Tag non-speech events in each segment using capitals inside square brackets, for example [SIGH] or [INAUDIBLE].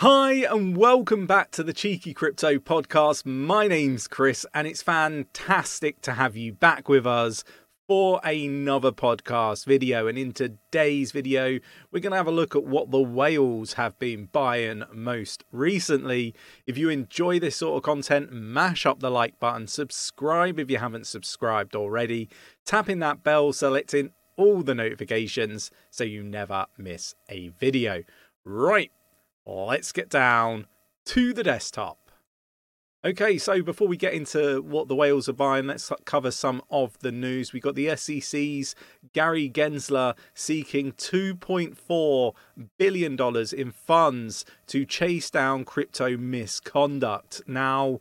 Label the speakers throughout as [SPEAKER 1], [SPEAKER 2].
[SPEAKER 1] Hi, and welcome back to the Cheeky Crypto Podcast. My name's Chris, and it's fantastic to have you back with us for another podcast video. And in today's video, we're going to have a look at what the whales have been buying most recently. If you enjoy this sort of content, mash up the like button, subscribe if you haven't subscribed already, tapping that bell, selecting all the notifications so you never miss a video. Right, let's get down to the desktop. Okay, so before we get into what the whales are buying, let's cover some of the news. We got the SEC's Gary Gensler seeking $2.4 billion in funds to chase down crypto misconduct. Now,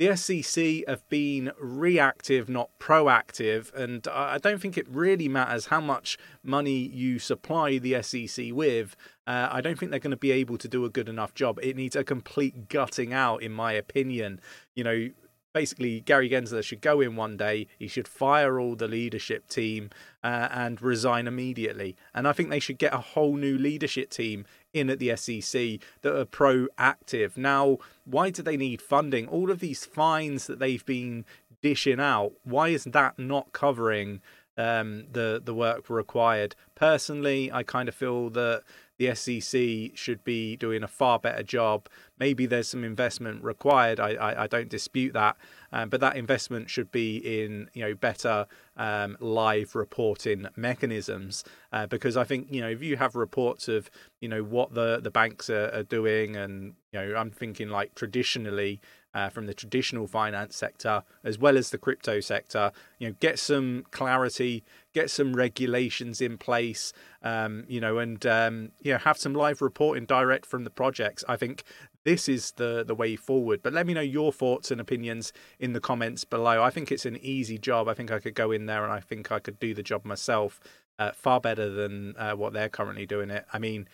[SPEAKER 1] the SEC have been reactive, not proactive, and I don't think it really matters how much money you supply the SEC with. Uh, I don't think they're going to be able to do a good enough job. It needs a complete gutting out, in my opinion. You know, basically Gary Gensler should go in one day. He should fire all the leadership team uh, and resign immediately. And I think they should get a whole new leadership team in at the SEC that are proactive. Now, why do they need funding? All of these fines that they've been dishing out, why is that not covering um, the the work required? Personally, I kind of feel that the SEC should be doing a far better job. Maybe there's some investment required. I, I, I don't dispute that, um, but that investment should be in you know better um, live reporting mechanisms. Uh, because I think you know if you have reports of you know what the the banks are, are doing, and you know I'm thinking like traditionally uh, from the traditional finance sector as well as the crypto sector. You know, get some clarity, get some regulations in place, um, you know, and um, you know, have some live reporting direct from the projects. I think this is the the way forward. But let me know your thoughts and opinions in the comments below. I think it's an easy job. I think I could go in there and I think I could do the job myself. Uh, far better than uh, what they're currently doing it. I mean,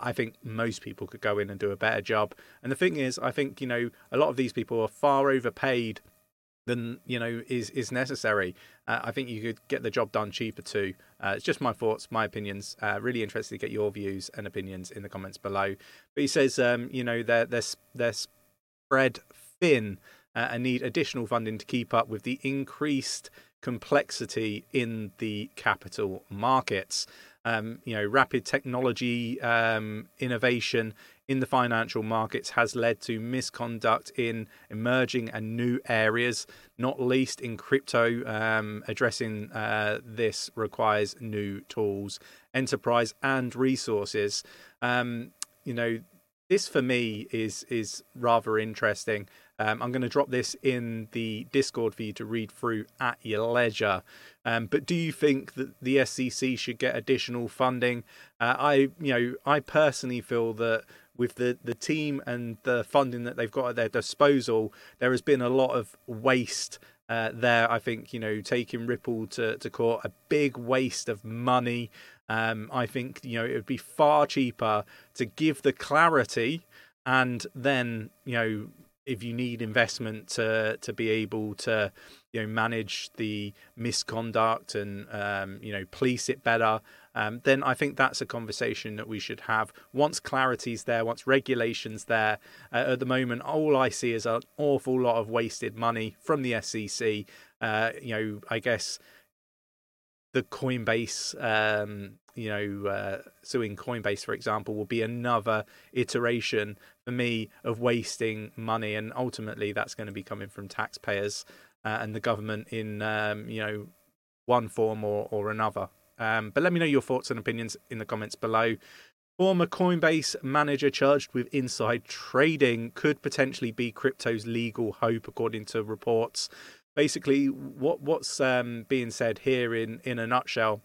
[SPEAKER 1] I think most people could go in and do a better job. And the thing is, I think you know a lot of these people are far overpaid than you know is is necessary. Uh, I think you could get the job done cheaper too. Uh, it's just my thoughts, my opinions. Uh, really interested to get your views and opinions in the comments below. But he says, um, you know, they're they're they're spread thin uh, and need additional funding to keep up with the increased complexity in the capital markets um, you know, rapid technology um, innovation in the financial markets has led to misconduct in emerging and new areas, not least in crypto. Um, addressing uh, this requires new tools, enterprise, and resources. Um, you know, this for me is is rather interesting. Um, I'm going to drop this in the Discord for you to read through at your leisure. Um, but do you think that the SEC should get additional funding? Uh, I, you know, I personally feel that with the, the team and the funding that they've got at their disposal, there has been a lot of waste uh, there. I think you know taking Ripple to, to court a big waste of money. Um, I think you know it would be far cheaper to give the clarity and then you know if you need investment to to be able to you know manage the misconduct and um, you know police it better um, then I think that's a conversation that we should have. Once clarity's there once regulations there uh, at the moment all I see is an awful lot of wasted money from the SEC uh, you know I guess the Coinbase um, you know, uh, suing Coinbase, for example, will be another iteration for me of wasting money, and ultimately that's going to be coming from taxpayers uh, and the government in um, you know one form or or another. Um, but let me know your thoughts and opinions in the comments below. Former Coinbase manager charged with inside trading could potentially be crypto's legal hope, according to reports. Basically, what what's um, being said here in in a nutshell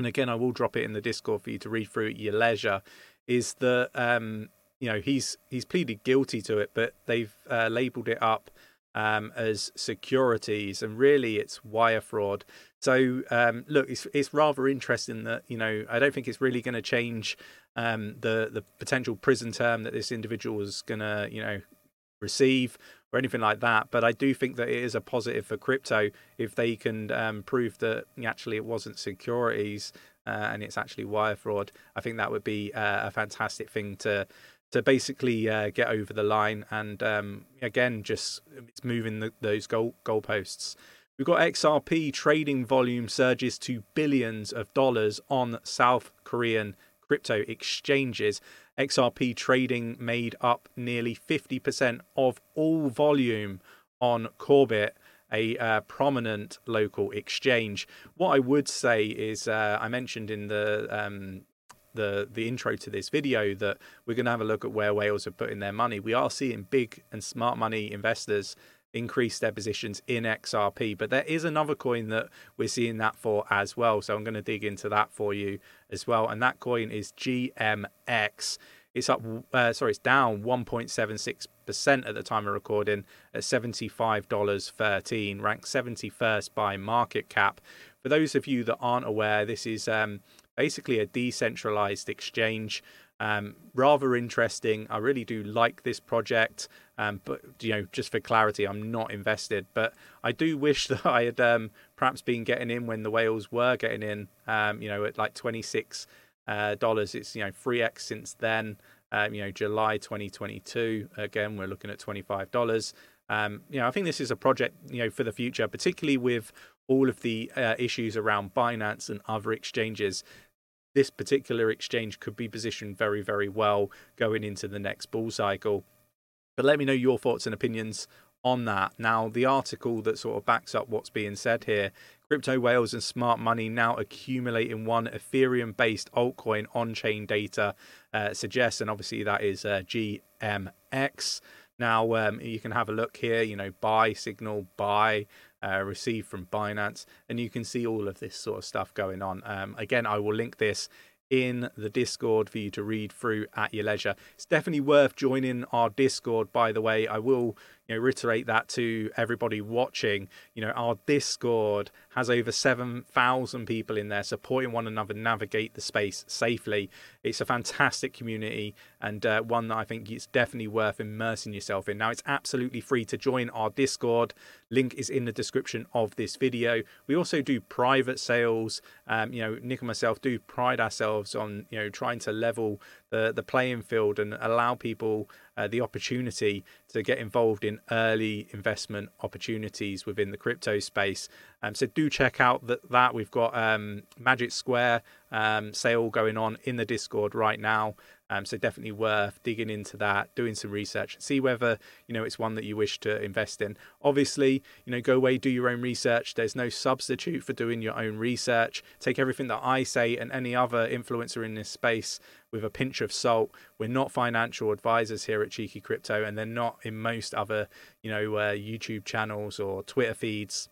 [SPEAKER 1] and again, I will drop it in the Discord for you to read through at your leisure, is that um, you know he's he's pleaded guilty to it, but they've uh, labelled it up um, as securities, and really it's wire fraud. So um, look, it's it's rather interesting that you know I don't think it's really going to change um, the the potential prison term that this individual is going to you know receive or anything like that. But I do think that it is a positive for crypto if they can um, prove that actually it wasn't securities uh, and it's actually wire fraud. I think that would be uh, a fantastic thing to to basically uh, get over the line. And um, again, just it's moving the, those goal goalposts. We've got XRP trading volume surges to billions of dollars on South Korean crypto exchanges. XRP trading made up nearly 50% of all volume on Korbit, a uh, prominent local exchange. What I would say is, uh, I mentioned in the um, the the intro to this video that we're going to have a look at where whales are putting their money. We are seeing big and smart money investors increase their positions in XRP, but there is another coin that we're seeing that for as well. So I'm going to dig into that for you as well, and that coin is GMX. It's up, uh, sorry, it's down 1.76% at the time of recording at $75.13, ranked 71st by market cap. For those of you that aren't aware, this is um, basically a decentralized exchange. Um, rather interesting. I really do like this project, um, but you know, just for clarity, I'm not invested. But I do wish [LAUGHS] that I had um, perhaps been getting in when the whales were getting in. Um, you know, at like 26 uh, dollars. It's you know 3x since then. Um, you know, July 2022. Again, we're looking at $25. Um, you know, I think this is a project, you know, for the future, particularly with all of the uh, issues around Binance and other exchanges. This particular exchange could be positioned very, very well going into the next bull cycle. But let me know your thoughts and opinions on that. Now, the article that sort of backs up what's being said here crypto whales and smart money now accumulating one Ethereum based altcoin on chain data uh, suggests, and obviously that is uh, GMX. Now, um, you can have a look here, you know, buy signal, buy. Uh, received from Binance, and you can see all of this sort of stuff going on. Um, again, I will link this in the Discord for you to read through at your leisure. It's definitely worth joining our Discord, by the way. I will you know, reiterate that to everybody watching. You know, our Discord has over 7,000 people in there supporting one another navigate the space safely. It's a fantastic community and uh, one that I think it's definitely worth immersing yourself in. Now, it's absolutely free to join our Discord. Link is in the description of this video. We also do private sales. Um, you know, Nick and myself do pride ourselves on, you know, trying to level the, the playing field and allow people uh, the opportunity to get involved in early investment opportunities within the crypto space. Um, so do check out that. that. We've got um, Magic Square um, sale going on in the Discord right now. Um, so definitely worth digging into that, doing some research, see whether you know it's one that you wish to invest in. Obviously, you know, go away, do your own research. There's no substitute for doing your own research. Take everything that I say and any other influencer in this space with a pinch of salt. We're not financial advisors here at Cheeky Crypto, and they're not in most other you know uh, YouTube channels or Twitter feeds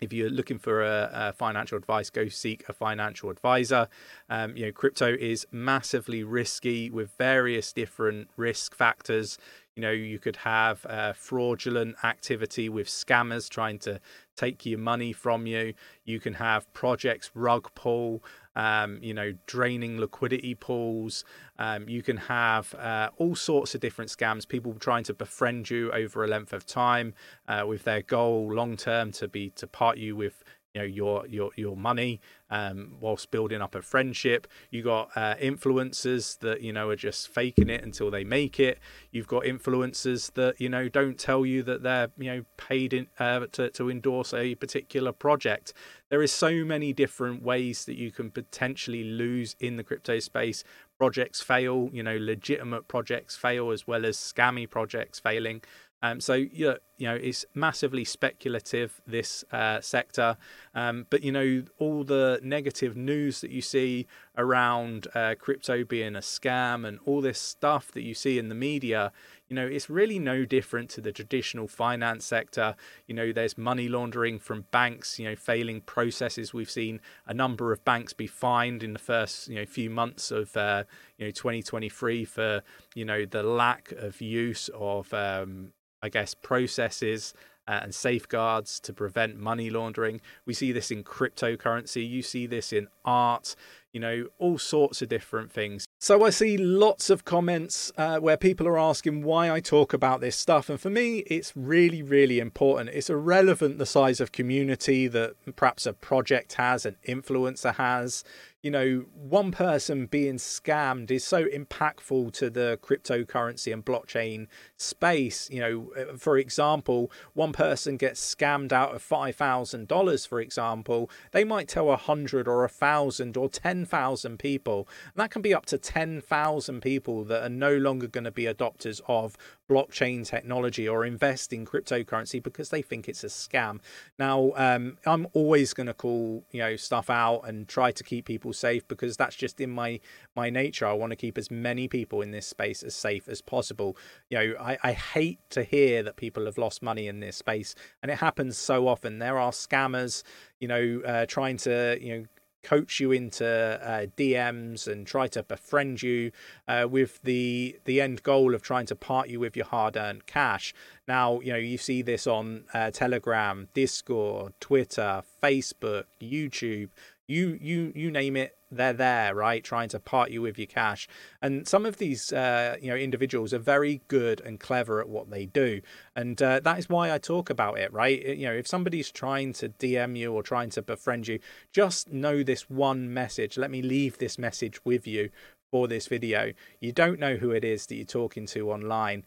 [SPEAKER 1] if you're looking for a, a, financial advice, go seek a financial advisor. Um, you know, crypto is massively risky with various different risk factors. You know, you could have uh, fraudulent activity with scammers trying to take your money from you. You can have projects rug pull um, you know, draining liquidity pools. Um, you can have uh, all sorts of different scams, people trying to befriend you over a length of time uh, with their goal long term to be to part you with you know your your your money um, whilst building up a friendship. You got uh, influencers that you know are just faking it until they make it. You've got influencers that you know don't tell you that they're you know paid in, uh, to to endorse a particular project. There is so many different ways that you can potentially lose in the crypto space. Projects fail, you know, legitimate projects fail as well as scammy projects failing. Um, so you know, it's massively speculative this uh, sector, um, but you know all the negative news that you see around uh, crypto being a scam and all this stuff that you see in the media. You know, it's really no different to the traditional finance sector. You know, there's money laundering from banks. You know, failing processes. We've seen a number of banks be fined in the first you know few months of uh, you know 2023 for you know the lack of use of um, I guess, processes uh, and safeguards to prevent money laundering. We see this in cryptocurrency, you see this in art, you know, all sorts of different things. So I see lots of comments uh, where people are asking why I talk about this stuff. And for me, it's really, really important. It's irrelevant the size of community that perhaps a project has, an influencer has you know, one person being scammed is so impactful to the cryptocurrency and blockchain space. You know, uh, for example, one person gets scammed out of $5,000, for example, they might tell a hundred or a thousand or 10,000 people. And that can be up to 10,000 people that are no longer going to be adopters of blockchain technology or invest in cryptocurrency because they think it's a scam. Now, um, I'm always going to call you know stuff out and try to keep people safe because that's just in my my nature. I want to keep as many people in this space as safe as possible. You know, I, I hate to hear that people have lost money in this space, and it happens so often. There are scammers, you know, uh, trying to you know coach you into uh, DMs and try to befriend you uh, with the the end goal of trying to part you with your hard-earned cash. Now, you know, you see this on uh, Telegram, Discord, Twitter, Facebook, YouTube, you you you name it they're there right trying to part you with your cash. And some of these uh, you know individuals are very good and clever at what they do. And uh, that is why i talk about it right? You know if somebody's trying to dm you or trying to befriend you just know this one message. Let me leave this message with you for this video. You don't know who it is that you're talking to online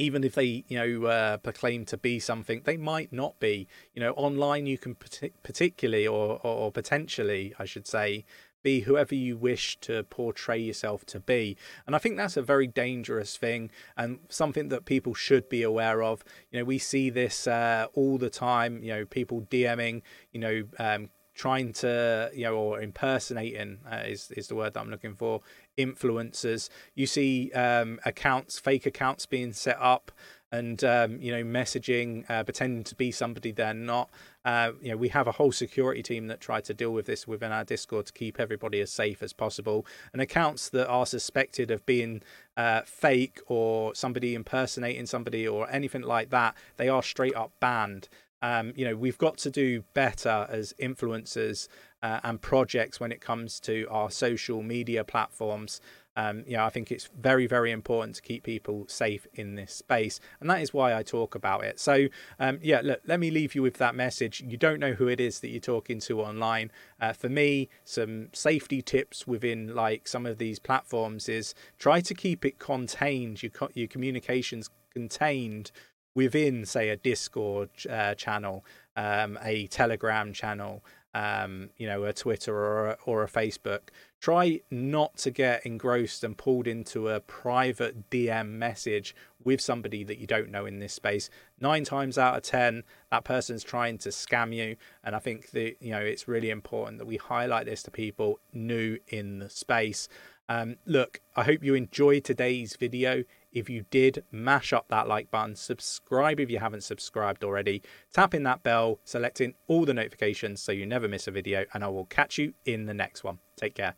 [SPEAKER 1] even if they you know uh, proclaim to be something they might not be. You know online you can particularly or, or, or potentially i should say be whoever you wish to portray yourself to be. And i think that's a very dangerous thing and something that people should be aware of. You know we see this uh, all the time you know people dming you know um, trying to you know or impersonating uh, is is the word that I'm looking for influencers. You see um, accounts fake accounts being set up and um, you know messaging uh, pretending to be somebody they're not. Uh, you know we have a whole security team that try to deal with this within our discord to keep everybody as safe as possible. And accounts that are suspected of being uh, fake or somebody impersonating somebody or anything like that they are straight up banned um, you know, we've got to do better as influencers uh, and projects when it comes to our social media platforms. Um, you know, I think it's very, very important to keep people safe in this space, and that is why I talk about it. So, um, yeah, look, let me leave you with that message. You don't know who it is that you're talking to online. Uh, for me, some safety tips within like some of these platforms is try to keep it contained. Your your communications contained within, say, a Discord uh, channel, um, a Telegram channel, um, you know, a Twitter or a, or a Facebook. Try not to get engrossed and pulled into a private DM message with somebody that you don't know in this space. Nine times out of ten, that person's trying to scam you, and I think that you know it's really important that we highlight this to people new in the space. Um, look, I hope you enjoyed today's video. If you did, mash up that like button, subscribe if you haven't subscribed already, tap in that bell, selecting all the notifications so you never miss a video, and I will catch you in the next one. Take care.